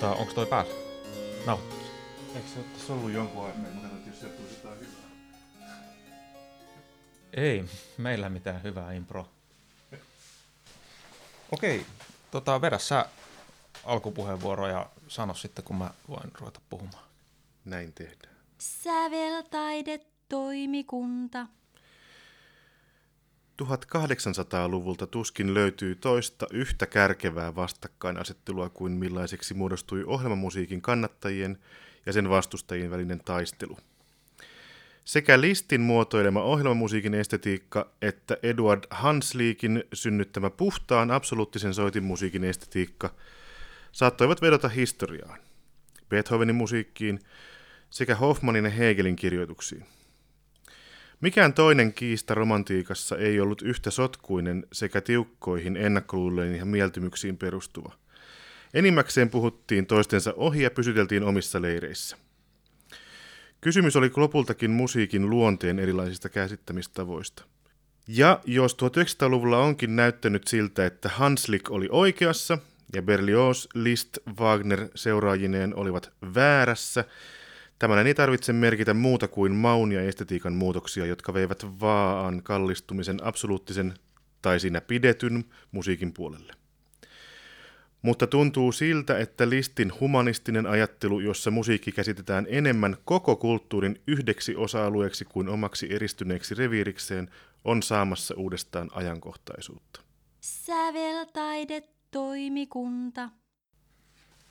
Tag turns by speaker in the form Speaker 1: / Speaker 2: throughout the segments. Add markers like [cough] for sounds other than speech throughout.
Speaker 1: Tota, onko toi päällä? Nauhoittaa.
Speaker 2: Eikö se ole tässä ollut jonkun aikaa? Mä katsoin, että jos sieltä tulisi jotain hyvää.
Speaker 1: Ei, meillä mitään hyvää impro. Okei, tota, vedä sä alkupuheenvuoro ja sano sitten, kun mä voin ruveta puhumaan.
Speaker 2: Näin tehdään.
Speaker 3: Säveltaidetoimikunta.
Speaker 2: 1800-luvulta tuskin löytyy toista yhtä kärkevää vastakkainasettelua kuin millaiseksi muodostui ohjelmamusiikin kannattajien ja sen vastustajien välinen taistelu. Sekä Listin muotoilema ohjelmamusiikin estetiikka että Eduard Hansliikin synnyttämä puhtaan absoluuttisen soitinmusiikin estetiikka saattoivat vedota historiaan, Beethovenin musiikkiin sekä Hoffmanin ja Hegelin kirjoituksiin. Mikään toinen kiista romantiikassa ei ollut yhtä sotkuinen sekä tiukkoihin ennakkoluuloihin ja mieltymyksiin perustuva. Enimmäkseen puhuttiin toistensa ohi ja pysyteltiin omissa leireissä. Kysymys oli lopultakin musiikin luonteen erilaisista käsittämistavoista. Ja jos 1900-luvulla onkin näyttänyt siltä, että Hanslik oli oikeassa ja Berlioz, Liszt, Wagner seuraajineen olivat väärässä, Tämän ei tarvitse merkitä muuta kuin maun ja estetiikan muutoksia, jotka veivät vaan kallistumisen absoluuttisen tai siinä pidetyn musiikin puolelle. Mutta tuntuu siltä, että Listin humanistinen ajattelu, jossa musiikki käsitetään enemmän koko kulttuurin yhdeksi osa-alueeksi kuin omaksi eristyneeksi reviirikseen, on saamassa uudestaan ajankohtaisuutta.
Speaker 3: Säveltaidetoimikunta.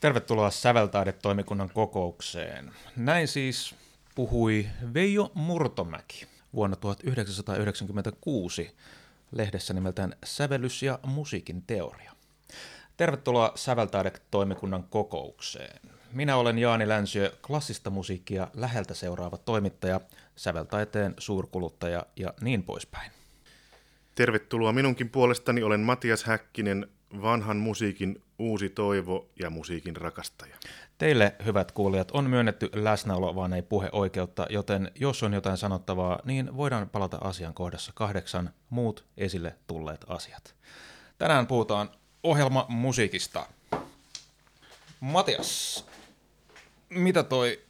Speaker 1: Tervetuloa Säveltaidetoimikunnan kokoukseen. Näin siis puhui Veijo Murtomäki vuonna 1996 lehdessä nimeltään Sävellys ja musiikin teoria. Tervetuloa Säveltaidetoimikunnan kokoukseen. Minä olen Jaani Länsiö, klassista musiikkia läheltä seuraava toimittaja, säveltaiteen suurkuluttaja ja niin poispäin.
Speaker 2: Tervetuloa minunkin puolestani, olen Matias Häkkinen, vanhan musiikin uusi toivo ja musiikin rakastaja.
Speaker 1: Teille, hyvät kuulijat, on myönnetty läsnäolo, vaan ei puheoikeutta, joten jos on jotain sanottavaa, niin voidaan palata asian kohdassa kahdeksan muut esille tulleet asiat. Tänään puhutaan ohjelma musiikista. Matias, mitä toi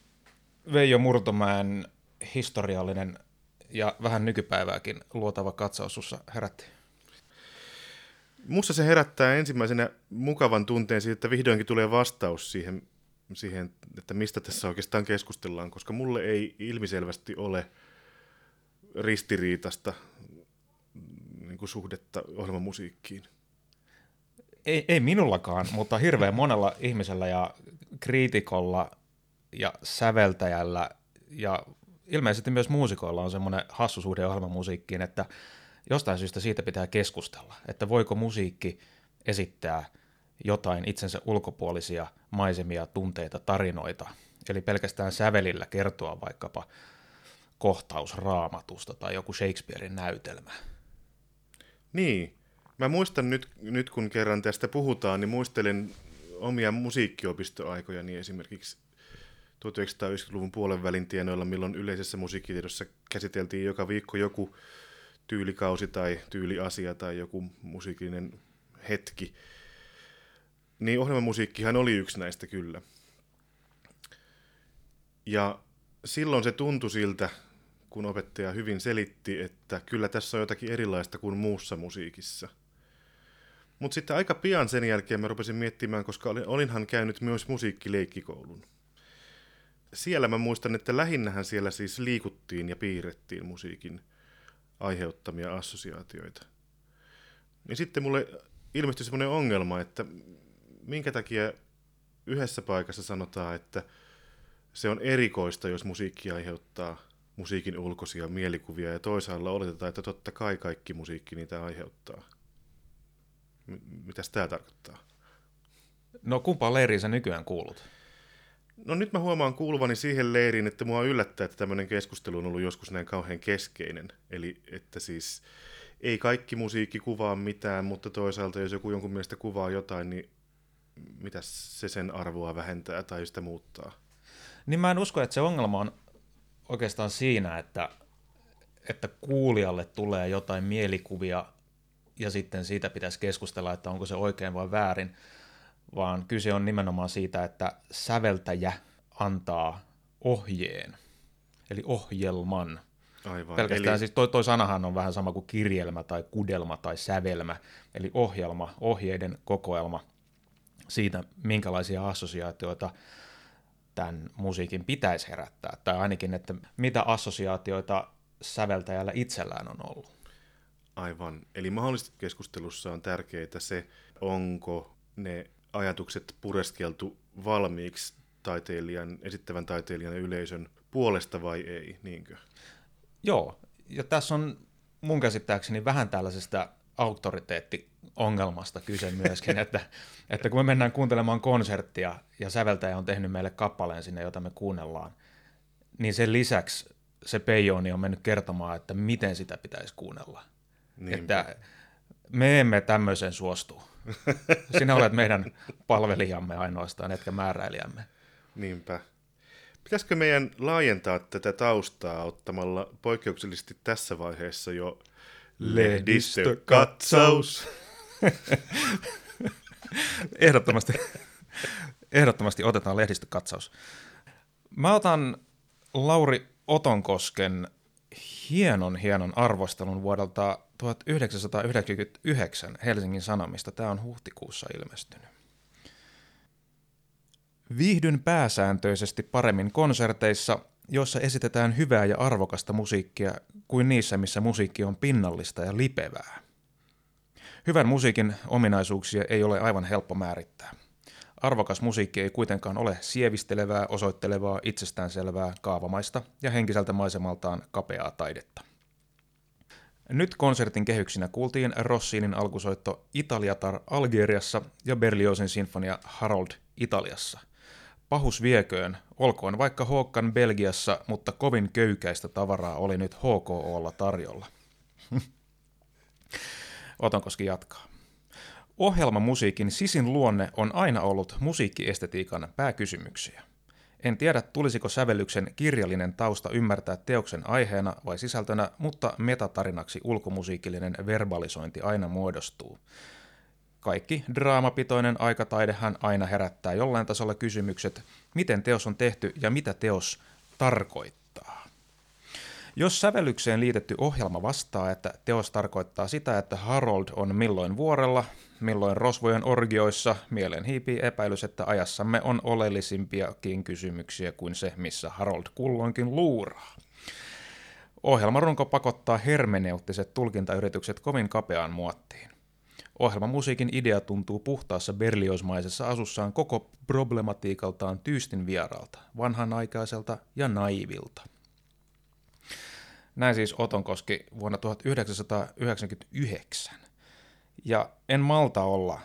Speaker 1: Veijo Murtomäen historiallinen ja vähän nykypäivääkin luotava katsaus sussa herätti?
Speaker 2: Musta se herättää ensimmäisenä mukavan tunteen siitä, että vihdoinkin tulee vastaus siihen, siihen, että mistä tässä oikeastaan keskustellaan, koska mulle ei ilmiselvästi ole ristiriitasta niin kuin suhdetta ohjelmamusiikkiin.
Speaker 1: Ei, ei minullakaan, mutta hirveän monella ihmisellä ja kriitikolla ja säveltäjällä ja ilmeisesti myös muusikoilla on semmoinen hassu suhde ohjelmamusiikkiin, että jostain syystä siitä pitää keskustella, että voiko musiikki esittää jotain itsensä ulkopuolisia maisemia, tunteita, tarinoita, eli pelkästään sävelillä kertoa vaikkapa kohtaus raamatusta tai joku Shakespearein näytelmä.
Speaker 2: Niin. Mä muistan nyt, nyt kun kerran tästä puhutaan, niin muistelen omia musiikkiopistoaikojani esimerkiksi 1990-luvun puolen välin tienoilla, milloin yleisessä musiikkitiedossa käsiteltiin joka viikko joku tyylikausi tai tyyliasia tai joku musiikillinen hetki. Niin ohjelmamusiikkihan oli yksi näistä kyllä. Ja silloin se tuntui siltä, kun opettaja hyvin selitti, että kyllä tässä on jotakin erilaista kuin muussa musiikissa. Mutta sitten aika pian sen jälkeen mä rupesin miettimään, koska olinhan käynyt myös musiikkileikkikoulun. Siellä mä muistan, että lähinnähän siellä siis liikuttiin ja piirrettiin musiikin – aiheuttamia assosiaatioita. Niin sitten mulle ilmestyi semmoinen ongelma, että minkä takia yhdessä paikassa sanotaan, että se on erikoista, jos musiikki aiheuttaa musiikin ulkoisia mielikuvia, ja toisaalla oletetaan, että totta kai kaikki musiikki niitä aiheuttaa. M- mitäs tämä tarkoittaa?
Speaker 1: No kumpaan leiriin sä nykyään kuulut?
Speaker 2: No nyt mä huomaan kuuluvani siihen leiriin, että mua yllättää, että tämmöinen keskustelu on ollut joskus näin kauhean keskeinen. Eli että siis ei kaikki musiikki kuvaa mitään, mutta toisaalta jos joku jonkun mielestä kuvaa jotain, niin mitä se sen arvoa vähentää tai sitä muuttaa?
Speaker 1: Niin mä en usko, että se ongelma on oikeastaan siinä, että, että kuulijalle tulee jotain mielikuvia ja sitten siitä pitäisi keskustella, että onko se oikein vai väärin, vaan kyse on nimenomaan siitä, että säveltäjä antaa ohjeen, eli ohjelman.
Speaker 2: Aivan.
Speaker 1: Pelkästään
Speaker 2: Eli,
Speaker 1: siis toi, toi sanahan on vähän sama kuin kirjelmä tai kudelma tai sävelmä, eli ohjelma, ohjeiden kokoelma siitä, minkälaisia assosiaatioita tämän musiikin pitäisi herättää, tai ainakin, että mitä assosiaatioita säveltäjällä itsellään on ollut.
Speaker 2: aivan. Eli mahdollisesti keskustelussa on tärkeää se, onko ne ajatukset pureskeltu valmiiksi taiteilijan, esittävän taiteilijan ja yleisön puolesta vai ei, niinkö?
Speaker 1: Joo, ja tässä on mun käsittääkseni vähän tällaisesta auktoriteettiongelmasta kyse myöskin, [laughs] että, että kun me mennään kuuntelemaan konserttia ja säveltäjä on tehnyt meille kappaleen sinne, jota me kuunnellaan, niin sen lisäksi se peijoni on mennyt kertomaan, että miten sitä pitäisi kuunnella.
Speaker 2: Niinpä.
Speaker 1: Että me emme tämmöisen suostu. [laughs] Sinä olet meidän palvelijamme ainoastaan, etkä määräilijämme.
Speaker 2: Niinpä. Pitäisikö meidän laajentaa tätä taustaa ottamalla poikkeuksellisesti tässä vaiheessa jo lehdistökatsaus? [laughs]
Speaker 1: Ehdottomasti, ehdottomasti otetaan lehdistökatsaus. Mä otan Lauri Otonkosken hienon hienon arvostelun vuodelta 1999 Helsingin Sanomista. Tämä on huhtikuussa ilmestynyt. Viihdyn pääsääntöisesti paremmin konserteissa, joissa esitetään hyvää ja arvokasta musiikkia kuin niissä, missä musiikki on pinnallista ja lipevää. Hyvän musiikin ominaisuuksia ei ole aivan helppo määrittää. Arvokas musiikki ei kuitenkaan ole sievistelevää, osoittelevaa, itsestäänselvää, kaavamaista ja henkiseltä maisemaltaan kapeaa taidetta. Nyt konsertin kehyksinä kuultiin Rossinin alkusoitto Italiatar Algeriassa ja Berliosin sinfonia Harold Italiassa. Pahus vieköön, olkoon vaikka Håkan Belgiassa, mutta kovin köykäistä tavaraa oli nyt HKOlla tarjolla. [laughs] Otonkoski jatkaa. Ohjelmamusiikin sisin luonne on aina ollut musiikkiestetiikan pääkysymyksiä. En tiedä, tulisiko sävellyksen kirjallinen tausta ymmärtää teoksen aiheena vai sisältönä, mutta metatarinaksi ulkomusiikillinen verbalisointi aina muodostuu. Kaikki draamapitoinen aikataidehan aina herättää jollain tasolla kysymykset, miten teos on tehty ja mitä teos tarkoittaa. Jos sävellykseen liitetty ohjelma vastaa, että teos tarkoittaa sitä, että Harold on milloin vuorella, milloin rosvojen orgioissa, mieleen hiipii epäilys, että ajassamme on oleellisimpiakin kysymyksiä kuin se, missä Harold kulloinkin luuraa. Ohjelmarunko pakottaa hermeneuttiset tulkintayritykset kovin kapeaan muottiin. Ohjelmamusiikin idea tuntuu puhtaassa berliosmaisessa asussaan koko problematiikaltaan tyystin vieraalta, vanhanaikaiselta ja naivilta. Näin siis Otonkoski vuonna 1999. Ja en malta olla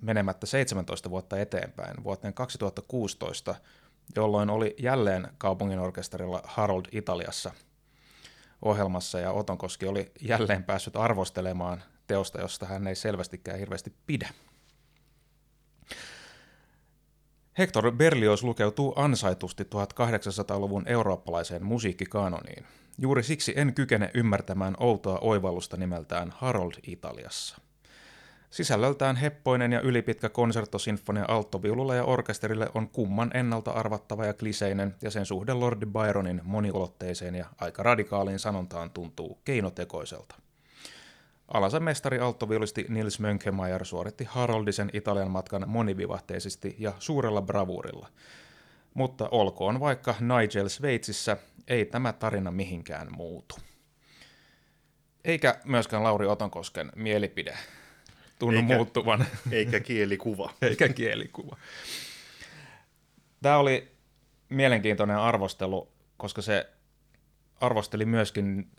Speaker 1: menemättä 17 vuotta eteenpäin vuoteen 2016, jolloin oli jälleen kaupunginorkesterilla Harold Italiassa ohjelmassa ja Otonkoski oli jälleen päässyt arvostelemaan teosta, josta hän ei selvästikään hirveästi pidä. Hector Berlioz lukeutuu ansaitusti 1800-luvun eurooppalaiseen musiikkikanoniin. Juuri siksi en kykene ymmärtämään outoa oivallusta nimeltään Harold Italiassa. Sisällöltään heppoinen ja ylipitkä konserttosinfonia alttoviululla ja orkesterille on kumman ennalta arvattava ja kliseinen, ja sen suhde Lordi Byronin moniulotteiseen ja aika radikaaliin sanontaan tuntuu keinotekoiselta. Alansa mestari alttoviulisti Nils Mönkemajer suoritti Haroldisen Italian matkan monivivahteisesti ja suurella bravuurilla. Mutta olkoon vaikka Nigel Sveitsissä, ei tämä tarina mihinkään muutu. Eikä myöskään Lauri Otonkosken mielipide tunnu
Speaker 2: Eikä-
Speaker 1: muuttuvan,
Speaker 2: Eikä kielikuva. [laughs]
Speaker 1: eikä kielikuva. Tämä oli mielenkiintoinen arvostelu, koska se arvosteli myöskin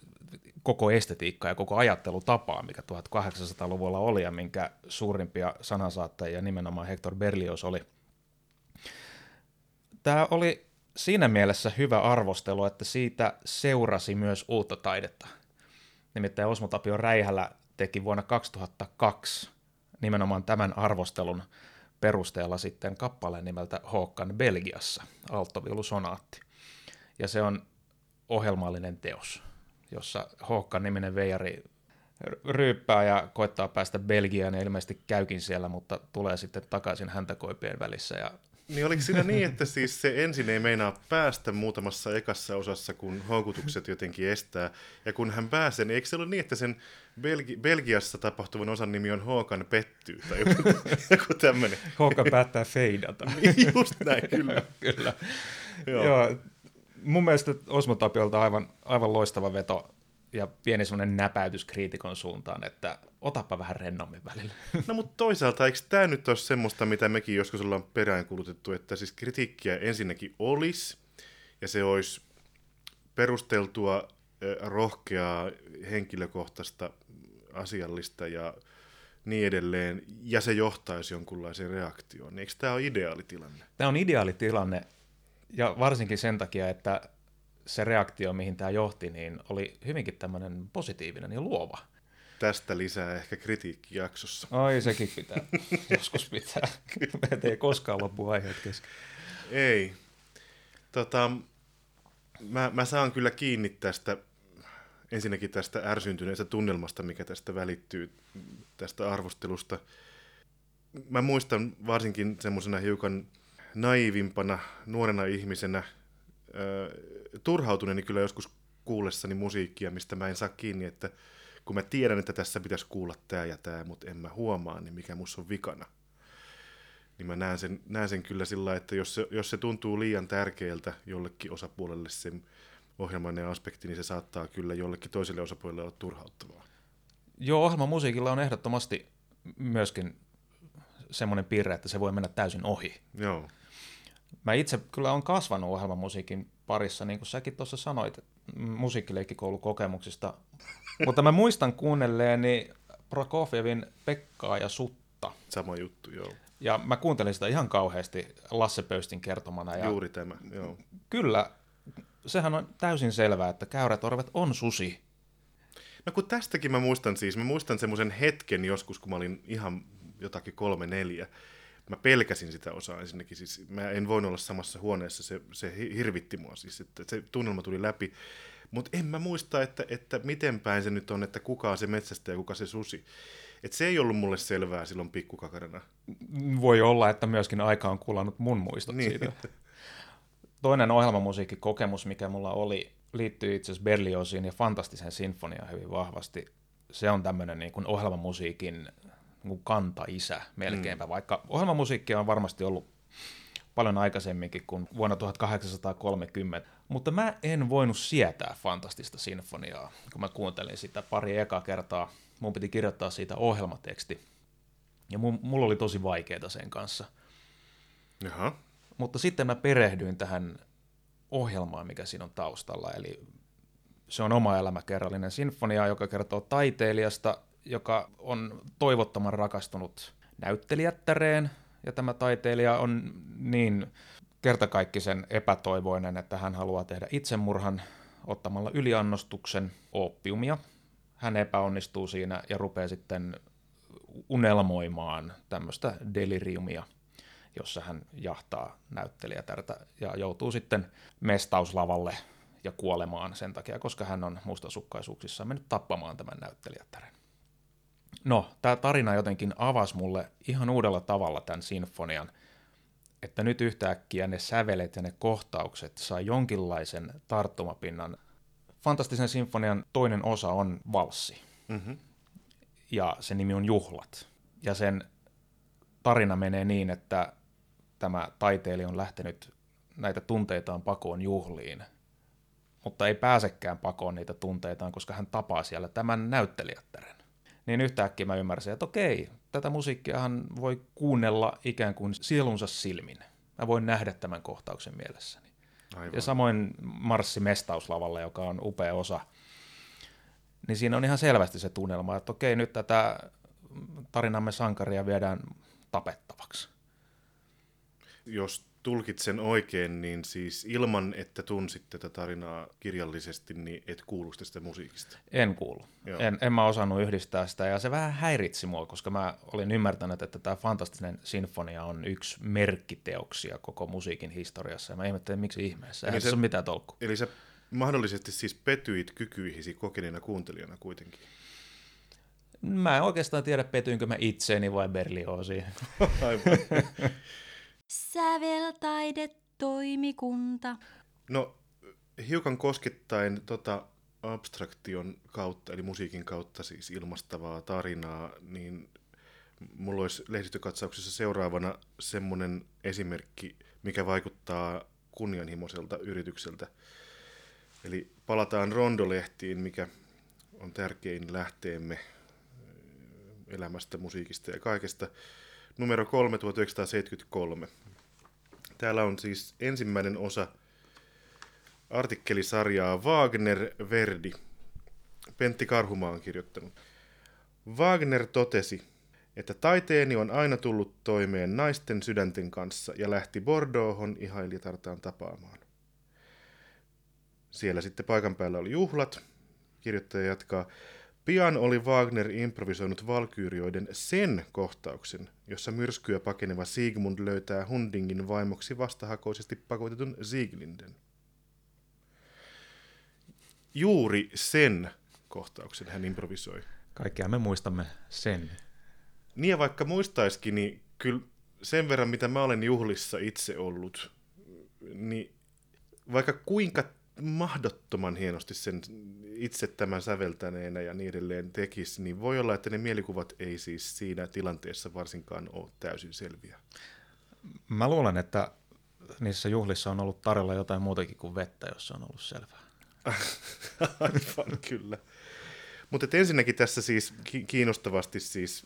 Speaker 1: koko estetiikkaa ja koko ajattelutapaa, mikä 1800-luvulla oli ja minkä suurimpia sanansaattajia nimenomaan Hector Berlioz oli. Tämä oli siinä mielessä hyvä arvostelu, että siitä seurasi myös uutta taidetta. Nimittäin Osmo Tapio Räihälä teki vuonna 2002 nimenomaan tämän arvostelun perusteella sitten kappaleen nimeltä Håkan Belgiassa, alttoviulusonaatti. Ja se on ohjelmallinen teos, jossa Håkan niminen veijari ryyppää ja koittaa päästä Belgiaan ja ilmeisesti käykin siellä, mutta tulee sitten takaisin häntäkoipien välissä ja
Speaker 2: Niin oliko siinä niin, että siis se ensin ei meinaa päästä muutamassa ekassa osassa, kun houkutukset jotenkin estää, ja kun hän pääsee, niin eikö se ollut niin, että sen Belgi- Belgiassa tapahtuvan osan nimi on Håkan pettyy, tai joku, [laughs] joku tämmöinen.
Speaker 1: Håkan päättää feidata.
Speaker 2: Just näin, kyllä. [laughs]
Speaker 1: Kyllä.
Speaker 2: Joo.
Speaker 1: Joo. Mun mielestä Osmo Tapiolta aivan, aivan loistava veto ja pieni semmoinen näpäytys kriitikon suuntaan, että otapa vähän rennommin välillä. [laughs]
Speaker 2: No mutta toisaalta, eikö tämä nyt ole semmoista, mitä mekin joskus ollaan peräänkulutettu, että siis kritiikkiä ensinnäkin olisi, ja se olisi perusteltua, rohkeaa, henkilökohtaista, asiallista ja niin edelleen, ja se johtaisi jonkunlaiseen reaktioon. Eikö tämä ole ideaalitilanne?
Speaker 1: Tämä on ideaalitilanne, ja varsinkin sen takia, että se reaktio, mihin tämä johti, niin oli hyvinkin tämmöinen positiivinen ja luova.
Speaker 2: Tästä lisää ehkä kritiikkijaksossa.
Speaker 1: Ai, sekin pitää. [laughs] Joskus pitää. Me ei koskaan loppu aiheet kesken.
Speaker 2: Ei. Tota, mä, mä saan kyllä kiinni tästä, ensinnäkin tästä ärsyntyneestä tunnelmasta, mikä tästä välittyy, tästä arvostelusta. Mä muistan varsinkin semmoisena hiukan naivimpana, nuorena ihmisenä, turhautuneeni kyllä joskus kuullessani musiikkia, mistä mä en saa kiinni, että kun mä tiedän, että tässä pitäisi kuulla tämä ja tämä, mutta en mä huomaa, niin mikä musta on vikana niin mä näen sen, näen sen kyllä sillä että jos se, jos se tuntuu liian tärkeältä jollekin osapuolelle sen ohjelmainen aspekti, niin se saattaa kyllä jollekin toiselle osapuolelle olla turhauttavaa.
Speaker 1: Joo, ohjelmamusiikilla on ehdottomasti myöskin semmoinen piirre, että se voi mennä täysin ohi.
Speaker 2: Joo.
Speaker 1: Mä itse kyllä on kasvanut ohjelmamusiikin parissa, niin kuin säkin tuossa sanoit, musiikkileikkikoulukokemuksista. [laughs] Mutta mä muistan kuunnelleeni Prokofievin Pekkaa ja Sutta.
Speaker 2: Sama juttu, joo.
Speaker 1: Ja mä kuuntelin sitä ihan kauheasti Lasse Pöystin kertomana. Ja
Speaker 2: Juuri tämä, joo.
Speaker 1: Kyllä, sehän on täysin selvää, että käyrätorvet on susi.
Speaker 2: No kun tästäkin mä muistan siis, mä muistan semmoisen hetken joskus, kun mä olin ihan jotakin kolme neljä. Mä pelkäsin sitä osaa ensinnäkin, siis mä en voinut olla samassa huoneessa, se, se hi- hirvitti mua siis, että se tunnelma tuli läpi. Mutta en mä muista, että, että miten päin se nyt on, että kuka on se metsästä ja kuka se susi. Et se ei ollut mulle selvää silloin pikkukakarana.
Speaker 1: Voi olla, että myöskin aika on kulannut mun muistot
Speaker 2: Niin.
Speaker 1: siitä. Toinen ohjelmamusiikkikokemus, mikä mulla oli, liittyy itse asiassa Berliosiin ja Fantastisen sinfoniaan hyvin vahvasti. Se on tämmöinen niin kuin ohjelmamusiikin niin kanta-isä melkeinpä, mm. vaikka ohjelmamusiikkia on varmasti ollut paljon aikaisemminkin kuin vuonna 1830. Mutta mä en voinut sietää Fantastista sinfoniaa, kun mä kuuntelin sitä pari eka kertaa. Mun piti kirjoittaa siitä ohjelmateksti. Ja mun, mulla oli tosi vaikeaa sen kanssa.
Speaker 2: Jaha.
Speaker 1: Mutta sitten mä perehdyin tähän ohjelmaan, mikä siinä on taustalla. Eli se on oma elämäkerrallinen sinfonia, joka kertoo taiteilijasta, joka on toivottoman rakastunut näyttelijättäreen. Ja tämä taiteilija on niin kertakaikkisen epätoivoinen, että hän haluaa tehdä itsemurhan ottamalla yliannostuksen oppiumia. Hän epäonnistuu siinä ja rupeaa sitten unelmoimaan tämmöistä deliriumia, jossa hän jahtaa näyttelijätärtä ja joutuu sitten mestauslavalle ja kuolemaan sen takia, koska hän on mustasukkaisuuksissaan mennyt tappamaan tämän näyttelijättären. No, tämä tarina jotenkin avasi mulle ihan uudella tavalla tämän sinfonian, että nyt yhtäkkiä ne sävelet ja ne kohtaukset saa jonkinlaisen tarttumapinnan. Fantastisen sinfonian toinen osa on valssi,
Speaker 2: Mm-hmm.
Speaker 1: ja sen nimi on Juhlat. Ja sen tarina menee niin, että tämä taiteilija on lähtenyt näitä tunteitaan pakoon juhliin, mutta ei pääsekään pakoon niitä tunteitaan, koska hän tapaa siellä tämän näyttelijättären. Niin yhtäkkiä mä ymmärsin, että okei, tätä musiikkiahan voi kuunnella ikään kuin sielunsa silmin. Mä voin nähdä tämän kohtauksen mielessäni.
Speaker 2: Aivan.
Speaker 1: Ja samoin marssi mestauslavalle, joka on upea osa. Niin siinä on ihan selvästi se tunnelma, että okei, nyt tätä tarinamme sankaria viedään tapettavaksi.
Speaker 2: Jos tulkitsen oikein, niin siis ilman, että tunsit tätä tarinaa kirjallisesti, niin et kuulu tästä musiikista.
Speaker 1: En kuulu.
Speaker 2: Joo.
Speaker 1: En, en mä osannut yhdistää sitä, ja se vähän häiritsi mua, koska mä olin ymmärtänyt, että tämä fantastinen sinfonia on yksi merkkiteoksia koko musiikin historiassa, ja mä ihmettelin, miksi ihmeessä. Eihän
Speaker 2: se
Speaker 1: ole mitään tolkku.
Speaker 2: Eli sä mahdollisesti siis petyit kykyihisi kokeneena kuuntelijana kuitenkin.
Speaker 1: Mä en oikeastaan tiedä, petyinkö mä itseeni vai Berliosiin. [laughs]
Speaker 2: Aivan. [laughs]
Speaker 3: Säveltaidetoimikunta.
Speaker 2: No, hiukan koskettaen tota abstraktion kautta, eli musiikin kautta siis ilmastavaa tarinaa, niin mulla olisi lehdistökatsauksessa seuraavana semmoinen esimerkki, mikä vaikuttaa kunnianhimoiselta yritykseltä. Eli palataan Rondolehtiin, mikä on tärkein lähteemme elämästä, musiikista ja kaikesta. Numero 3, 1973. Täällä on siis ensimmäinen osa artikkelisarjaa Wagner Verdi. Pentti Karhumaa on kirjoittanut. Wagner totesi, että taiteeni on aina tullut toimeen naisten sydänten kanssa ja lähti Bordeauxhon ihailijatartaan tapaamaan. Siellä sitten paikan päällä oli juhlat. Kirjoittaja jatkaa. Pian oli Wagner improvisoinut valkyyrioiden sen kohtauksen, jossa myrskyä pakeneva Sigmund löytää Hundingin vaimoksi vastahakoisesti pakotetun Sieglinden. Juuri sen kohtauksen hän improvisoi.
Speaker 1: Kaikkea me muistamme sen.
Speaker 2: Niin ja vaikka muistaiskin, niin kyllä sen verran, mitä mä olen juhlissa itse ollut, niin vaikka kuinka mahdottoman hienosti sen itse tämän säveltäneenä ja niin edelleen tekisi, niin voi olla, että ne mielikuvat ei siis siinä tilanteessa varsinkaan ole täysin selviä.
Speaker 1: Mä luulen, että niissä juhlissa on ollut tarjolla jotain muutakin kuin vettä, jos se on ollut selvää. [laughs]
Speaker 2: Aivan, kyllä. Mutta ensinnäkin tässä siis kiinnostavasti siis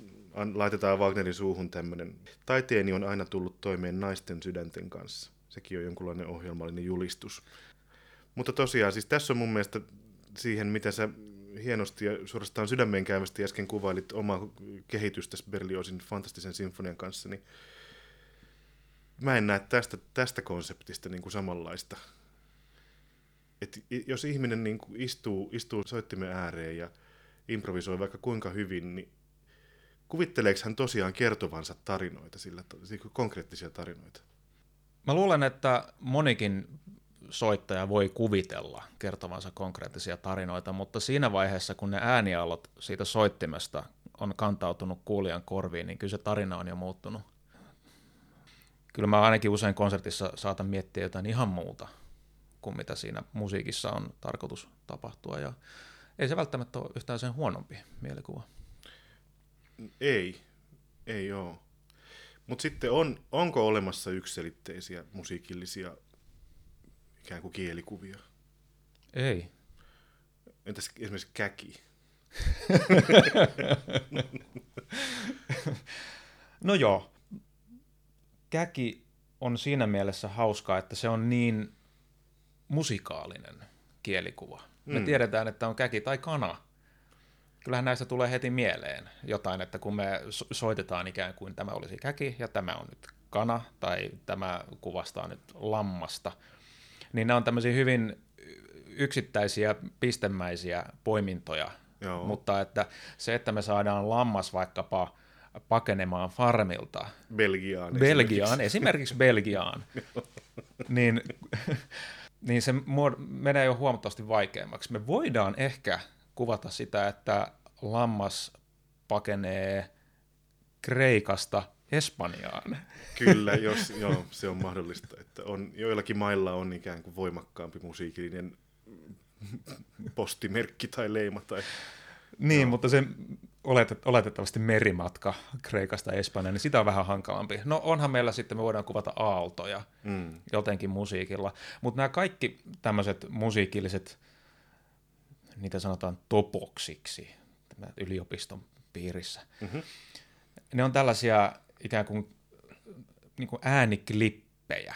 Speaker 2: laitetaan Wagnerin suuhun tämmöinen, taiteeni on aina tullut toimeen naisten sydänten kanssa. Sekin on jonkunlainen ohjelmallinen julistus. Mutta tosiaan, siis tässä on mun mielestä siihen, mitä sä hienosti ja suorastaan sydämeen käyvästi äsken kuvailit omaa kehitystä Berliosin fantastisen sinfonian kanssa, niin mä en näe tästä, tästä konseptista niin kuin samanlaista. Et jos ihminen niin kuin istuu, istuu soittimen ääreen ja improvisoi vaikka kuinka hyvin, niin kuvitteleeko hän tosiaan kertovansa tarinoita, sillä, konkreettisia tarinoita?
Speaker 1: Mä luulen, että monikin soittaja voi kuvitella kertovansa konkreettisia tarinoita, mutta siinä vaiheessa, kun ne äänialot siitä soittimesta on kantautunut kuulijan korviin, niin kyllä se tarina on jo muuttunut. Kyllä mä ainakin usein konsertissa saatan miettiä jotain ihan muuta kuin mitä siinä musiikissa on tarkoitus tapahtua, ja ei se välttämättä ole yhtään sen huonompi mielikuva.
Speaker 2: Ei, ei ole. Mutta sitten on, onko olemassa yksilitteisiä musiikillisia ikään kuin kielikuvia?
Speaker 1: Ei.
Speaker 2: Entäs esimerkiksi käki? [laughs]
Speaker 1: no joo. Käki on siinä mielessä hauskaa, että se on niin musikaalinen kielikuva. Me mm. tiedetään, että on käki tai kana. Kyllähän näistä tulee heti mieleen jotain, että kun me soitetaan ikään kuin tämä olisi käki ja tämä on nyt kana tai tämä kuvastaa nyt lammasta – niin ne on tämmöisiä hyvin yksittäisiä pistemäisiä poimintoja, Joo. mutta että se, että me saadaan lammas vaikkapa pakenemaan farmilta.
Speaker 2: Belgiaan,
Speaker 1: Belgiaan esimerkiksi, esimerkiksi Belgiaan, [laughs] niin, niin se menee jo huomattavasti vaikeammaksi. Me voidaan ehkä kuvata sitä, että lammas pakenee Kreikasta Espanjaan.
Speaker 2: Kyllä, jos, joo, se on mahdollista. Että on, joillakin mailla on ikään kuin voimakkaampi musiikillinen postimerkki tai leima. Tai,
Speaker 1: niin, joo. mutta se oletet, oletettavasti merimatka Kreikasta Espanjaan, niin sitä on vähän hankalampi. No onhan meillä sitten, me voidaan kuvata aaltoja mm. jotenkin musiikilla, mutta nämä kaikki tämmöiset musiikilliset, niitä sanotaan topoksiksi yliopiston piirissä, mm-hmm. ne on tällaisia ikään kuin, niin kuin ääniklippejä,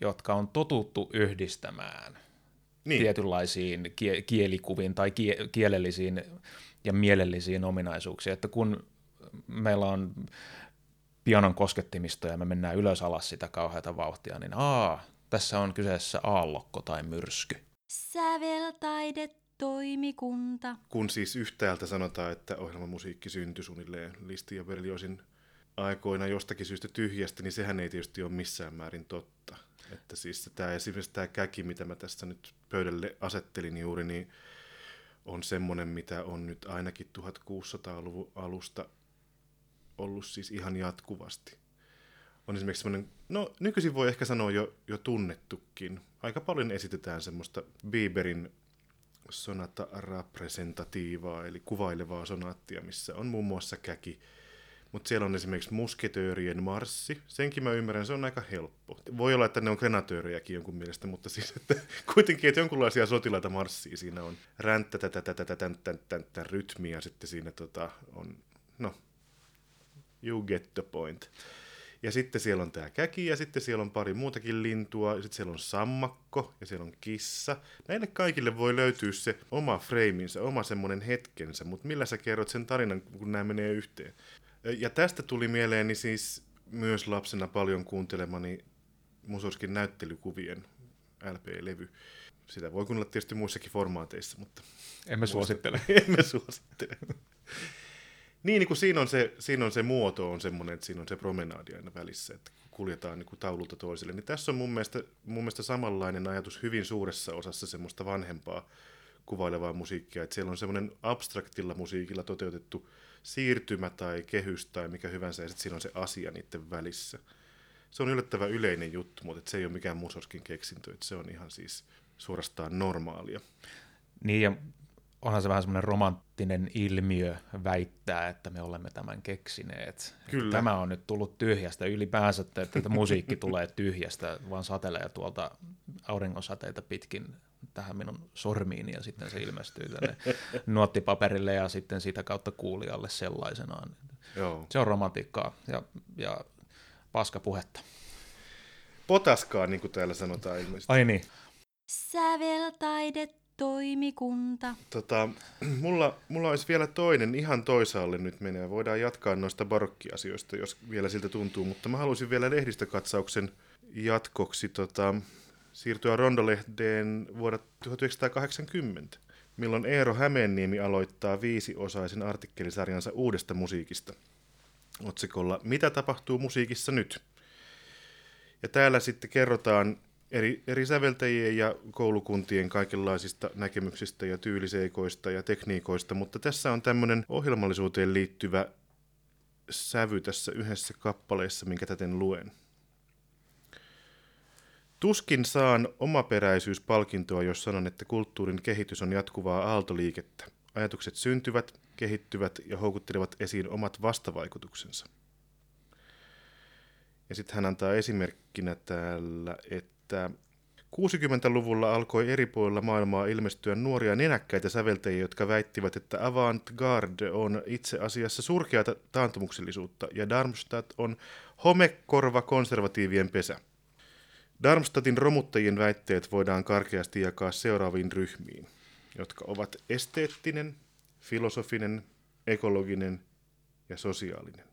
Speaker 1: jotka on totuttu yhdistämään niin. tietynlaisiin kie- kielikuviin tai kie- kielellisiin ja mielellisiin ominaisuuksiin. Että kun meillä on pianon koskettimista ja me mennään ylös alas sitä kauheata vauhtia, niin aa, tässä on kyseessä aallokko tai myrsky.
Speaker 3: Säveltaide toimikunta.
Speaker 2: Kun siis yhtäältä sanotaan, että ohjelmamusiikki syntyi suunnilleen Listi ja Berliosin aikoina jostakin syystä tyhjästä, niin sehän ei tietysti ole missään määrin totta. Että siis tämä, esimerkiksi tämä käki, mitä mä tässä nyt pöydälle asettelin juuri, niin on semmoinen, mitä on nyt ainakin 1600-luvun alusta ollut siis ihan jatkuvasti. On esimerkiksi semmoinen, no nykyisin voi ehkä sanoa jo, jo tunnettukin. Aika paljon esitetään semmoista Bieberin sonata representatiivaa, eli kuvailevaa sonaattia, missä on muun muassa käki, mutta siellä on esimerkiksi musketöörien marssi. Senkin mä ymmärrän, se on aika helppo. Voi olla, että ne on grenatöörejäkin jonkun mielestä, mutta siis että [laughs] kuitenkin, että jonkunlaisia sotilaita marssii siinä on. Ränttä tätä tätä tätä tätä rytmiä sitten siinä tota, on, no, you get the point. Ja sitten siellä on tämä käki ja sitten siellä on pari muutakin lintua, ja sitten siellä on sammakko ja siellä on kissa. Näille kaikille voi löytyä se oma freiminsa, oma semmoinen hetkensä, mutta millä sä kerrot sen tarinan, kun nämä menee yhteen? Ja tästä tuli mieleeni siis myös lapsena paljon kuuntelemani Musorskin näyttelykuvien LP-levy. Sitä voi kuunnella tietysti muissakin formaateissa, mutta...
Speaker 1: Emme suosittele. [laughs]
Speaker 2: Emme suosittele. niin, niin kuin siinä on, se, siinä on se muoto on semmoinen, että siinä on se promenaadi aina välissä, että kuljetaan niin kuin taululta toiselle. Niin tässä on mun mielestä, mun mielestä samanlainen ajatus hyvin suuressa osassa semmoista vanhempaa kuvailevaa musiikkia, että siellä on semmoinen abstraktilla musiikilla toteutettu siirtymä tai kehys tai mikä hyvänsä, ja sitten siinä on se asia niiden välissä. Se on yllättävän yleinen juttu, mutta se ei ole mikään Musoskin keksintö, että se on ihan siis suorastaan normaalia.
Speaker 1: Niin, ja onhan se vähän semmoinen romanttinen ilmiö väittää, että me olemme tämän keksineet. Kyllä. Tämä on nyt tullut tyhjästä ylipäänsä, että, että musiikki tulee tyhjästä, vaan satelee tuolta auringonsateita pitkin tähän minun sormiini ja sitten se ilmestyy tänne [laughs] nuottipaperille ja sitten sitä kautta kuulijalle sellaisenaan. Joo. Se on romantiikkaa ja, ja paskapuhetta.
Speaker 2: Potaskaa, niin kuin täällä sanotaan ilmeisesti.
Speaker 1: Ai niin.
Speaker 3: Säveltaide toimikunta.
Speaker 2: Tota, [clears throat] mulla, mulla olisi vielä toinen ihan toisaalle nyt menee. Voidaan jatkaa noista barokkiasioista, jos vielä siltä tuntuu, mutta mä haluaisin vielä lehdistökatsauksen jatkoksi tota, siirtyä Rondolehdeen vuodelta 1980, milloin Eero Hämeenniemi aloittaa viisiosaisen artikkelisarjansa uudesta musiikista otsikolla Mitä tapahtuu musiikissa nyt? Ja täällä sitten kerrotaan eri, eri säveltäjien ja koulukuntien kaikenlaisista näkemyksistä ja tyyliseikoista ja tekniikoista, mutta tässä on tämmöinen ohjelmallisuuteen liittyvä sävy tässä yhdessä kappaleessa, minkä täten luen. Tuskin saan omaperäisyyspalkintoa, jos sanon, että kulttuurin kehitys on jatkuvaa aaltoliikettä. Ajatukset syntyvät, kehittyvät ja houkuttelevat esiin omat vastavaikutuksensa. Ja sitten hän antaa esimerkkinä täällä, että 60-luvulla alkoi eri puolilla maailmaa ilmestyä nuoria nenäkkäitä säveltäjiä, jotka väittivät, että avant-garde on itse asiassa surkeata taantumuksellisuutta ja Darmstadt on homekorva konservatiivien pesä. Darmstadtin romuttajien väitteet voidaan karkeasti jakaa seuraaviin ryhmiin, jotka ovat esteettinen, filosofinen, ekologinen ja sosiaalinen.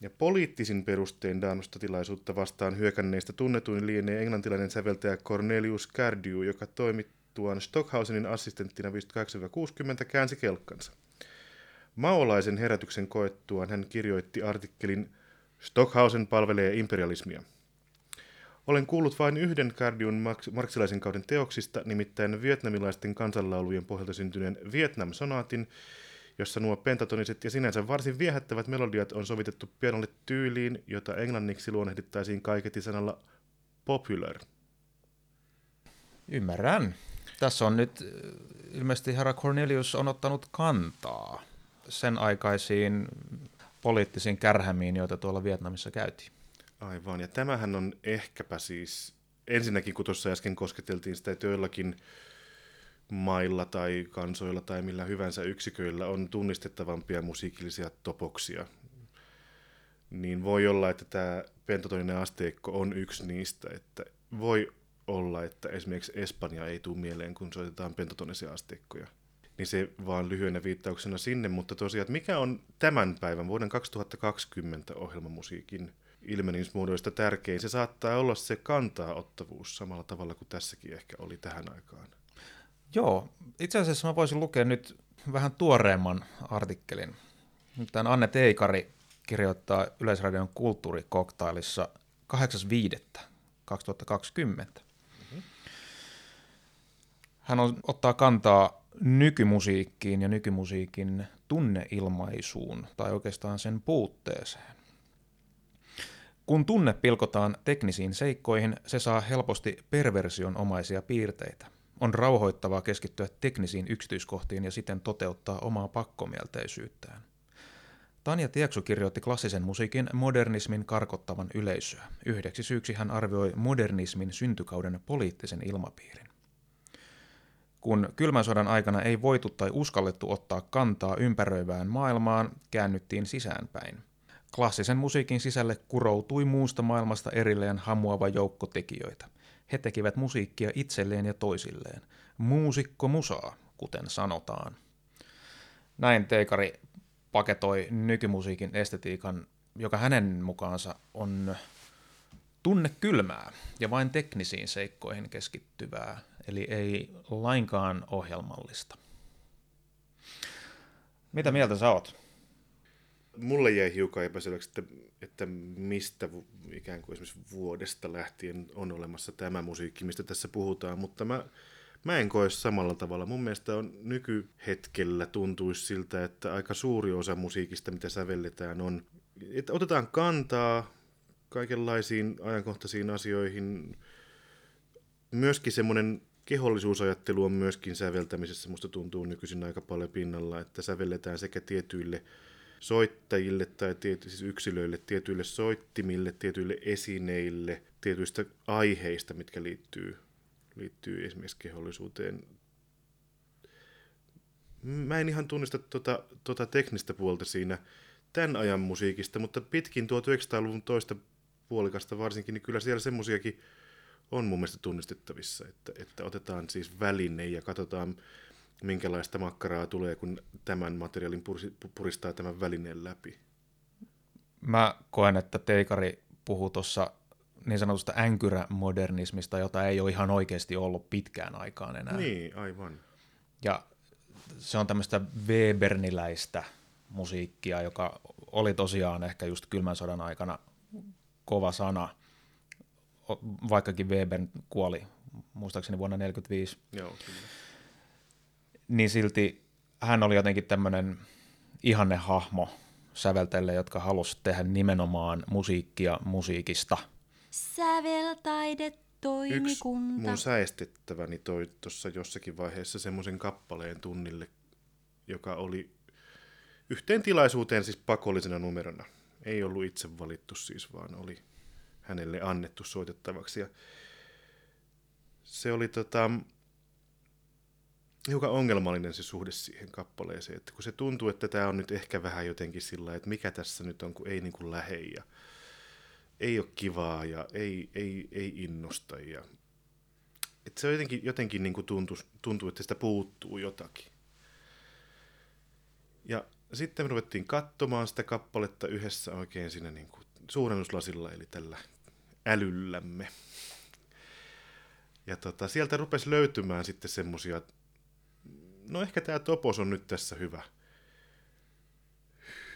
Speaker 2: Ja poliittisin perustein Darmstadtilaisuutta vastaan hyökänneistä tunnetuin lienee englantilainen säveltäjä Cornelius Cardew, joka toimittuaan Stockhausenin assistenttina 58-60 käänsi kelkkansa. Maolaisen herätyksen koettuaan hän kirjoitti artikkelin Stockhausen palvelee imperialismia. Olen kuullut vain yhden Cardew'n marksilaisen kauden teoksista, nimittäin vietnamilaisten kansanlaulujen pohjalta syntyneen Vietnam-sonaatin, jossa nuo pentatoniset ja sinänsä varsin viehättävät melodiat on sovitettu pianolle tyyliin, jota englanniksi luonnehdittaisiin kaiketi sanalla popular.
Speaker 1: Ymmärrän. Tässä on nyt ilmeisesti herra Cornelius on ottanut kantaa sen aikaisiin poliittisiin kärhämiin, joita tuolla Vietnamissa käytiin.
Speaker 2: Aivan, ja tämähän on ehkäpä siis, ensinnäkin kun tuossa äsken kosketeltiin sitä, että joillakin mailla tai kansoilla tai millä hyvänsä yksiköillä on tunnistettavampia musiikillisia topoksia, niin voi olla, että tämä pentatoninen asteikko on yksi niistä, että voi olla, että esimerkiksi Espanja ei tule mieleen, kun soitetaan pentatonisia asteikkoja. Niin se vaan lyhyenä viittauksena sinne, mutta tosiaan, että mikä on tämän päivän vuoden 2020 ohjelmamusiikin ilmenismuodoista tärkein. Se saattaa olla se kantaa-ottavuus samalla tavalla kuin tässäkin ehkä oli tähän aikaan.
Speaker 1: Joo, itse asiassa mä voisin lukea nyt vähän tuoreemman artikkelin. Tämän Anne Teikari kirjoittaa Yleisradion kulttuurikoktailissa 8.5.2020. Mm-hmm. Hän on, ottaa kantaa nykymusiikkiin ja nykymusiikin tunneilmaisuun, tai oikeastaan sen puutteeseen. Kun tunne pilkotaan teknisiin seikkoihin, se saa helposti perversion omaisia piirteitä. On rauhoittavaa keskittyä teknisiin yksityiskohtiin ja siten toteuttaa omaa pakkomielteisyyttään. Tanja Tieksu kirjoitti klassisen musiikin modernismin karkottavan yleisöä. Yhdeksi syyksi hän arvioi modernismin syntykauden poliittisen ilmapiirin. Kun kylmän sodan aikana ei voitu tai uskallettu ottaa kantaa ympäröivään maailmaan, käännyttiin sisäänpäin. Klassisen musiikin sisälle kuroutui muusta maailmasta erilleen hamuava joukko tekijöitä. He tekivät musiikkia itselleen ja toisilleen. Muusikko musaa, kuten sanotaan. Näin Teikari paketoi nykymusiikin estetiikan, joka hänen mukaansa on tunne kylmää ja vain teknisiin seikkoihin keskittyvää, eli ei lainkaan ohjelmallista. Mitä mieltä sä oot?
Speaker 2: Mulle jäi hiukan epäselväksi, että, että mistä ikään kuin esimerkiksi vuodesta lähtien on olemassa tämä musiikki, mistä tässä puhutaan, mutta mä, mä en koe samalla tavalla. Mun mielestä on nykyhetkellä tuntuisi siltä, että aika suuri osa musiikista, mitä sävelletään, on, että otetaan kantaa kaikenlaisiin ajankohtaisiin asioihin. Myöskin semmoinen kehollisuusajattelu on myöskin säveltämisessä, musta tuntuu nykyisin aika paljon pinnalla, että sävelletään sekä tietyille soittajille tai tiety, siis yksilöille, tietyille soittimille, tietyille esineille, tietyistä aiheista, mitkä liittyy, liittyy esimerkiksi kehollisuuteen. Mä en ihan tunnista tuota, tuota teknistä puolta siinä tämän ajan musiikista, mutta pitkin 1900-luvun toista puolikasta varsinkin, niin kyllä siellä semmoisiakin on mun mielestä tunnistettavissa, että, että otetaan siis väline ja katsotaan, minkälaista makkaraa tulee, kun tämän materiaalin puristaa tämän välineen läpi.
Speaker 1: Mä koen, että Teikari puhuu tuossa niin sanotusta änkyrämodernismista, jota ei ole ihan oikeasti ollut pitkään aikaan enää.
Speaker 2: Niin, aivan.
Speaker 1: Ja se on tämmöistä Weberniläistä musiikkia, joka oli tosiaan ehkä just kylmän sodan aikana kova sana, vaikkakin Weber kuoli muistaakseni vuonna 1945.
Speaker 2: Joo, kyllä
Speaker 1: niin silti hän oli jotenkin tämmöinen ihannehahmo säveltäjille, jotka halusi tehdä nimenomaan musiikkia musiikista.
Speaker 3: Säveltaide toimikunta.
Speaker 2: Yksi mun säestettäväni toi tuossa jossakin vaiheessa semmoisen kappaleen tunnille, joka oli yhteen tilaisuuteen siis pakollisena numerona. Ei ollut itse valittu siis, vaan oli hänelle annettu soitettavaksi. Ja se oli tota, hiukan ongelmallinen se suhde siihen kappaleeseen, että kun se tuntuu, että tämä on nyt ehkä vähän jotenkin sillä että mikä tässä nyt on, kun ei niin kuin lähe ja ei ole kivaa ja ei, ei, ei innosta ja että se jotenkin, jotenkin niin kuin tuntuu, tuntuu, että sitä puuttuu jotakin. Ja sitten me ruvettiin katsomaan sitä kappaletta yhdessä oikein siinä niin kuin suurennuslasilla, eli tällä älyllämme. Ja tota, sieltä rupesi löytymään sitten semmosia no ehkä tämä topos on nyt tässä hyvä,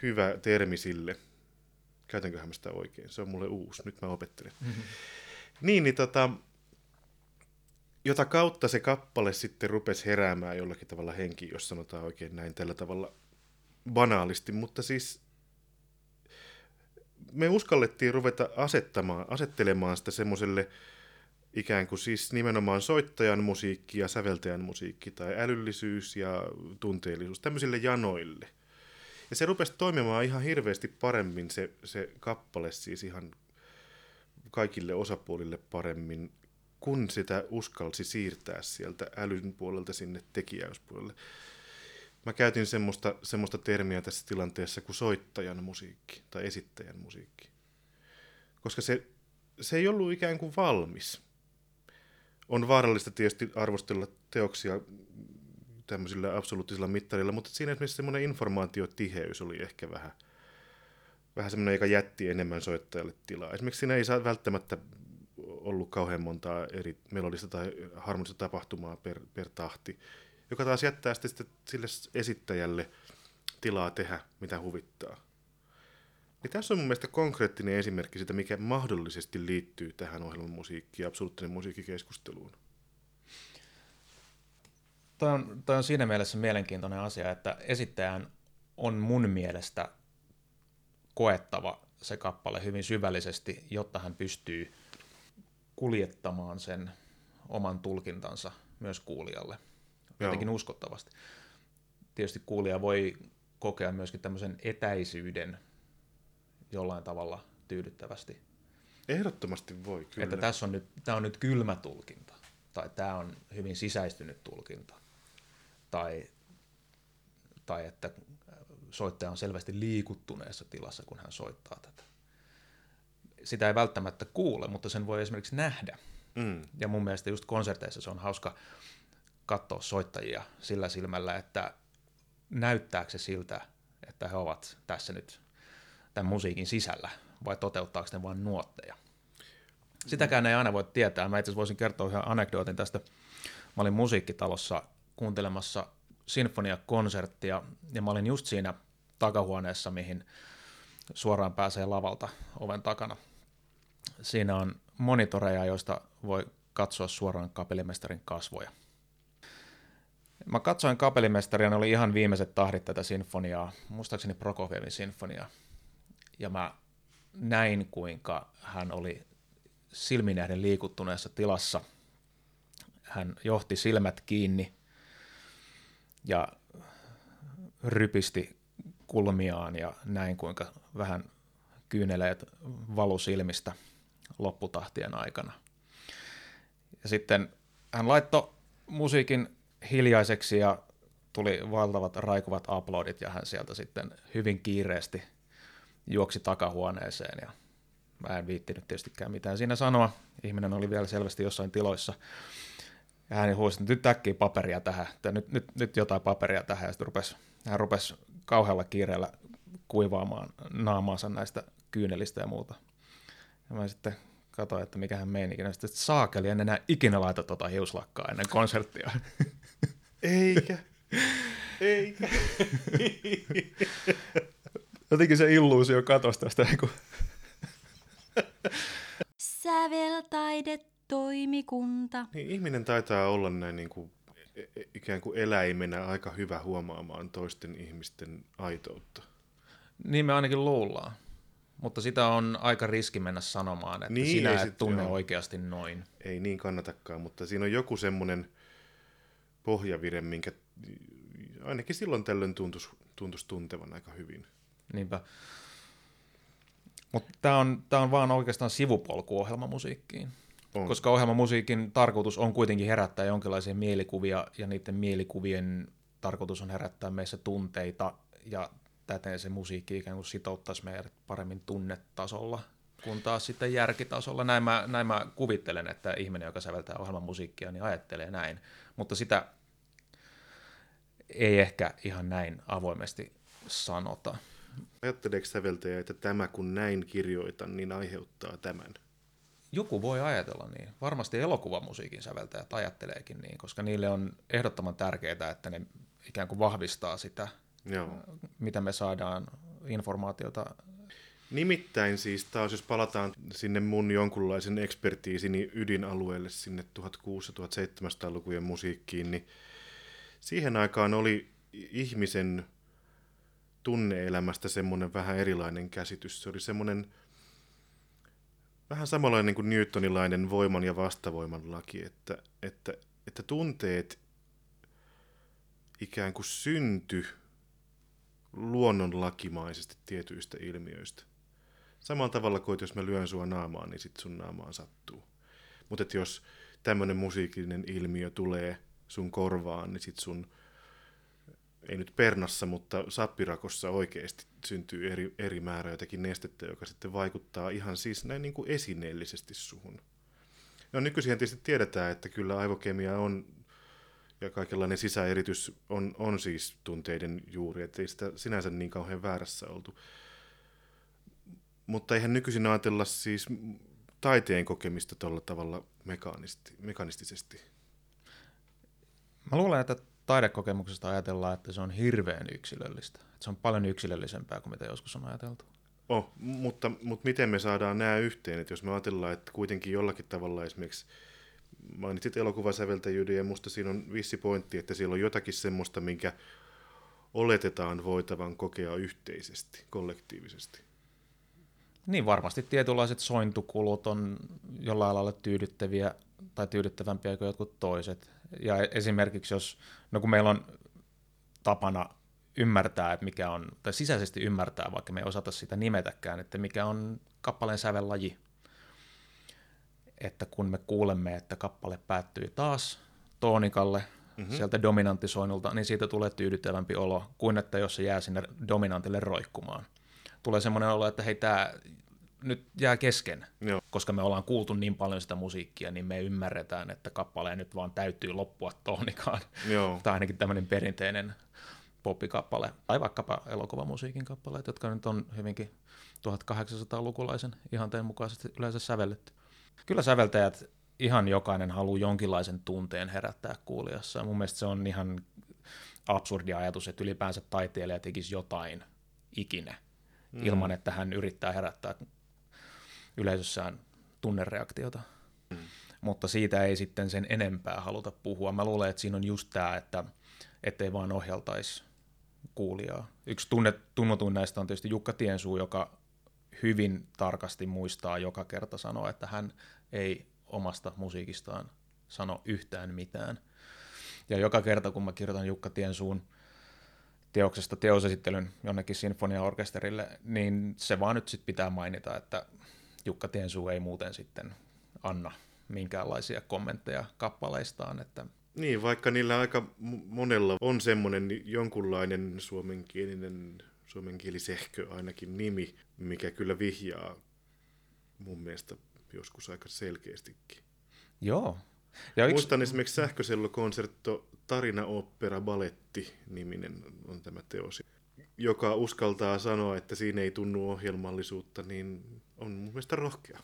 Speaker 2: hyvä termi sille. Käytänköhän mä sitä oikein? Se on mulle uusi, nyt mä opettelen. Mm-hmm. Niin, niin tota, jota kautta se kappale sitten rupesi heräämään jollakin tavalla henki, jos sanotaan oikein näin tällä tavalla banaalisti, mutta siis me uskallettiin ruveta asettamaan, asettelemaan sitä semmoiselle ikään kuin siis nimenomaan soittajan musiikki ja säveltäjän musiikki tai älyllisyys ja tunteellisuus tämmöisille janoille. Ja se rupesi toimimaan ihan hirveästi paremmin se, se kappale siis ihan kaikille osapuolille paremmin, kun sitä uskalsi siirtää sieltä älyn puolelta sinne tekijäyspuolelle. Mä käytin semmoista, semmoista termiä tässä tilanteessa kuin soittajan musiikki tai esittäjän musiikki. Koska se, se ei ollut ikään kuin valmis on vaarallista tietysti arvostella teoksia tämmöisillä absoluuttisilla mittarilla, mutta siinä esimerkiksi semmoinen informaatiotiheys oli ehkä vähän, vähän semmoinen, joka jätti enemmän soittajalle tilaa. Esimerkiksi siinä ei saa välttämättä ollut kauhean montaa eri melodista tai harmonista tapahtumaa per, per tahti, joka taas jättää sitten sille esittäjälle tilaa tehdä, mitä huvittaa. Niin tässä on mun mielestä konkreettinen esimerkki siitä, mikä mahdollisesti liittyy tähän ohjelman musiikki- ja absoluuttinen musiikkikeskusteluun.
Speaker 1: Toi on, toi on siinä mielessä mielenkiintoinen asia, että esittäjän on mun mielestä koettava se kappale hyvin syvällisesti, jotta hän pystyy kuljettamaan sen oman tulkintansa myös kuulijalle jotenkin uskottavasti. Tietysti kuulija voi kokea myöskin tämmöisen etäisyyden jollain tavalla tyydyttävästi.
Speaker 2: Ehdottomasti voi, kyllä.
Speaker 1: Että tässä on nyt, tämä on nyt kylmä tulkinta, tai tämä on hyvin sisäistynyt tulkinta, tai, tai että soittaja on selvästi liikuttuneessa tilassa, kun hän soittaa tätä. Sitä ei välttämättä kuule, mutta sen voi esimerkiksi nähdä. Mm. Ja mun mielestä just konserteissa se on hauska katsoa soittajia sillä silmällä, että näyttääkö se siltä, että he ovat tässä nyt tämän musiikin sisällä, vai toteuttaako ne vain nuotteja. Sitäkään ei aina voi tietää. Mä itse voisin kertoa yhden anekdootin tästä. Mä olin musiikkitalossa kuuntelemassa sinfoniakonserttia, ja mä olin just siinä takahuoneessa, mihin suoraan pääsee lavalta oven takana. Siinä on monitoreja, joista voi katsoa suoraan kapellimestarin kasvoja. Mä katsoin kapellimestaria, ne oli ihan viimeiset tahdit tätä sinfoniaa, muistaakseni Prokofievin sinfoniaa. Ja mä näin, kuinka hän oli silminähden liikuttuneessa tilassa. Hän johti silmät kiinni ja rypisti kulmiaan ja näin, kuinka vähän kyyneleet valu silmistä lopputahtien aikana. Ja sitten hän laittoi musiikin hiljaiseksi ja tuli valtavat raikuvat uploadit ja hän sieltä sitten hyvin kiireesti juoksi takahuoneeseen ja mä en viittinyt tietystikään mitään siinä sanoa. Ihminen oli vielä selvästi jossain tiloissa. Ja hän huusi, että nyt äkkiä paperia tähän, että nyt, nyt, nyt jotain paperia tähän. Ja sitten rupesi, hän rupesi kauhealla kiireellä kuivaamaan naamaansa näistä kyynelistä ja muuta. Ja mä sitten katsoin, että mikä hän meinikin. Ja sitten saakeli, en enää ikinä laita tota hiuslakkaa ennen konserttia. [laughs]
Speaker 2: Eikä. Eikä. [laughs]
Speaker 1: Jotenkin se illuusio katosi tästä. Kun...
Speaker 3: Säveltaidetoimikunta.
Speaker 2: Niin, ihminen taitaa olla näin niin kuin, e- e- ikään kuin eläimenä aika hyvä huomaamaan toisten ihmisten aitoutta.
Speaker 1: Niin me ainakin luullaan. Mutta sitä on aika riski mennä sanomaan, että niin, sinä et sit, tunne joo. oikeasti noin.
Speaker 2: Ei niin kannatakaan, mutta siinä on joku semmoinen pohjavire, minkä ainakin silloin tällöin tuntuisi, tuntuisi tuntevan aika hyvin.
Speaker 1: Niinpä. Mutta tämä on, tää on vaan oikeastaan sivupolku ohjelmamusiikkiin. On. Koska ohjelmamusiikin tarkoitus on kuitenkin herättää jonkinlaisia mielikuvia, ja niiden mielikuvien tarkoitus on herättää meissä tunteita, ja täten se musiikki ikään kuin sitouttaisi meidät paremmin tunnetasolla, kun taas sitten järkitasolla. Näin mä, näin mä kuvittelen, että ihminen, joka säveltää ohjelmamusiikkia, niin ajattelee näin. Mutta sitä ei ehkä ihan näin avoimesti sanota.
Speaker 2: Ajatteleeko säveltäjä, että tämä kun näin kirjoitan, niin aiheuttaa tämän?
Speaker 1: Joku voi ajatella niin. Varmasti elokuvamusiikin säveltäjät ajatteleekin niin, koska niille on ehdottoman tärkeää, että ne ikään kuin vahvistaa sitä, Joo. mitä me saadaan informaatiota.
Speaker 2: Nimittäin siis taas, jos palataan sinne mun jonkunlaisen ekspertiisini ydinalueelle, sinne 1600-1700-lukujen musiikkiin, niin siihen aikaan oli ihmisen tunneelämästä semmoinen vähän erilainen käsitys. Se oli semmoinen vähän samanlainen kuin Newtonilainen voiman ja vastavoiman laki, että, että, että tunteet ikään kuin synty luonnonlakimaisesti tietyistä ilmiöistä. Samalla tavalla kuin, jos mä lyön sua naamaan, niin sit sun naamaan sattuu. Mutta jos tämmöinen musiikillinen ilmiö tulee sun korvaan, niin sit sun ei nyt pernassa, mutta sappirakossa oikeasti syntyy eri, eri määrä jotakin nestettä, joka sitten vaikuttaa ihan siis näin niin kuin esineellisesti suhun. No nykyisin tietysti tiedetään, että kyllä aivokemia on ja kaikenlainen sisäeritys on, on siis tunteiden juuri, että ei sitä sinänsä niin kauhean väärässä oltu. Mutta eihän nykyisin ajatella siis taiteen kokemista tuolla tavalla mekaanistisesti.
Speaker 1: Mä luulen, että taidekokemuksesta ajatellaan, että se on hirveän yksilöllistä. Että se on paljon yksilöllisempää kuin mitä joskus on ajateltu.
Speaker 2: Oh, mutta, mutta miten me saadaan nämä yhteen? Että jos me ajatellaan, että kuitenkin jollakin tavalla esimerkiksi mainitsit elokuvasäveltäjyyden ja musta siinä on vissi pointti, että siellä on jotakin semmoista, minkä oletetaan voitavan kokea yhteisesti, kollektiivisesti.
Speaker 1: Niin varmasti tietynlaiset sointukulut on jollain lailla tyydyttäviä tai tyydyttävämpiä kuin jotkut toiset. Ja esimerkiksi jos, no kun meillä on tapana ymmärtää, että mikä on, tai sisäisesti ymmärtää, vaikka me ei osata sitä nimetäkään, että mikä on kappaleen sävellaji. Että kun me kuulemme, että kappale päättyy taas toonikalle, mm-hmm. sieltä dominanttisoinnulta, niin siitä tulee tyydyttävämpi olo kuin että jos se jää sinne dominantille roikkumaan. Tulee semmoinen olo, että hei, tämä nyt jää kesken, Joo. koska me ollaan kuultu niin paljon sitä musiikkia, niin me ymmärretään, että kappaleen nyt vaan täytyy loppua toonikaan. Joo. [laughs] Tai ainakin tämmöinen perinteinen poppikappale, tai vaikkapa elokuvamusiikin kappaleet, jotka nyt on hyvinkin 1800-lukulaisen ihanteen mukaisesti yleensä sävelletty. Kyllä säveltäjät ihan jokainen haluaa jonkinlaisen tunteen herättää kuulijassa. Mun mielestä se on ihan absurdi ajatus, että ylipäänsä taiteilija tekisi jotain ikinä, mm. ilman että hän yrittää herättää yleisössään tunnereaktiota. Mm. Mutta siitä ei sitten sen enempää haluta puhua. Mä luulen, että siinä on just tämä, että ettei vaan ohjaltaisi kuulijaa. Yksi tunne, tunnetuin näistä on tietysti Jukka Tiensuu, joka hyvin tarkasti muistaa joka kerta sanoa, että hän ei omasta musiikistaan sano yhtään mitään. Ja joka kerta, kun mä kirjoitan Jukka Tiensuun teoksesta teosesittelyn jonnekin sinfoniaorkesterille, niin se vaan nyt sitten pitää mainita, että Jukka Tiensuu ei muuten sitten anna minkäänlaisia kommentteja kappaleistaan. Että...
Speaker 2: Niin, vaikka niillä aika monella on semmoinen jonkunlainen suomenkielinen, suomenkielisehkö ainakin nimi, mikä kyllä vihjaa mun mielestä joskus aika selkeästikin.
Speaker 1: Joo.
Speaker 2: Ja yksi... Muistan esimerkiksi sähkösellokonsertto Tarina Opera Baletti niminen on tämä teos, joka uskaltaa sanoa, että siinä ei tunnu ohjelmallisuutta, niin on mun mielestä rohkea.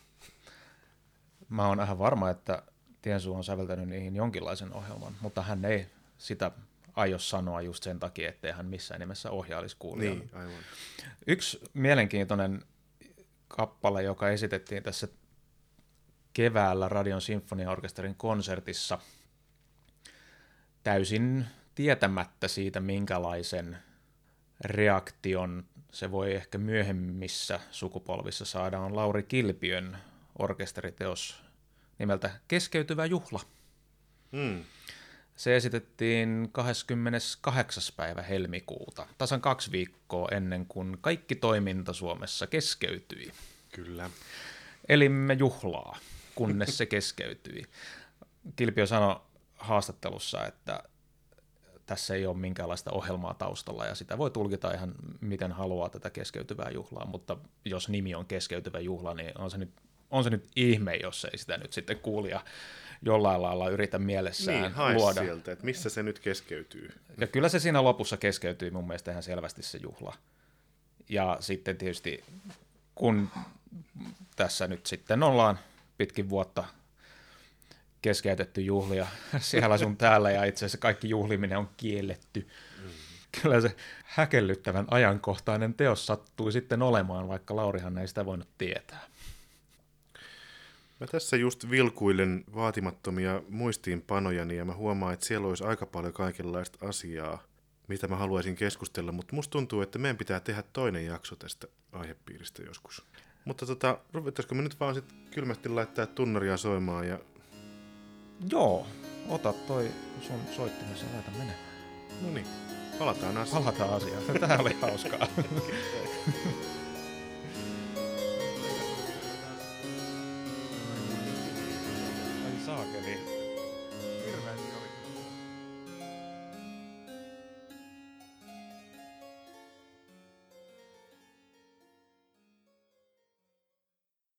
Speaker 1: Mä oon ihan varma, että Tiensu on säveltänyt niihin jonkinlaisen ohjelman, mutta hän ei sitä aio sanoa just sen takia, ettei hän missään nimessä ohjailisi kuulijan.
Speaker 2: Niin, aivan.
Speaker 1: Yksi mielenkiintoinen kappale, joka esitettiin tässä keväällä Radion Sinfoniaorkesterin konsertissa täysin tietämättä siitä, minkälaisen reaktion se voi ehkä myöhemmissä sukupolvissa saada, on Lauri Kilpiön orkesteriteos nimeltä Keskeytyvä juhla. Hmm. Se esitettiin 28. päivä helmikuuta, tasan kaksi viikkoa ennen kuin kaikki toiminta Suomessa keskeytyi.
Speaker 2: Kyllä.
Speaker 1: Elimme juhlaa kunnes se keskeytyi. Kilpio sanoi haastattelussa, että tässä ei ole minkäänlaista ohjelmaa taustalla ja sitä voi tulkita ihan miten haluaa tätä keskeytyvää juhlaa, mutta jos nimi on keskeytyvä juhla, niin on se nyt, on se nyt ihme, jos ei sitä nyt sitten kuulija jollain lailla yritä mielessään
Speaker 2: niin,
Speaker 1: luoda.
Speaker 2: sieltä, että missä se nyt keskeytyy.
Speaker 1: Ja kyllä se siinä lopussa keskeytyy mun mielestä ihan selvästi se juhla. Ja sitten tietysti kun tässä nyt sitten ollaan pitkin vuotta keskeytetty juhlia [laughs] siellä sun täällä ja itse asiassa kaikki juhliminen on kielletty. Mm. Kyllä se häkellyttävän ajankohtainen teos sattui sitten olemaan, vaikka Laurihan ei sitä voinut tietää.
Speaker 2: Mä tässä just vilkuilen vaatimattomia muistiinpanojani ja mä huomaan, että siellä olisi aika paljon kaikenlaista asiaa, mitä mä haluaisin keskustella, mutta musta tuntuu, että meidän pitää tehdä toinen jakso tästä aihepiiristä joskus. Mutta tota, ruvettaisiko me nyt vaan sit kylmästi laittaa tunnaria soimaan ja...
Speaker 1: Joo, ota toi sun soittimen ja laita menemään.
Speaker 2: No niin, palataan asiaan.
Speaker 1: Palataan asiaan. Tämä oli hauskaa. [laughs]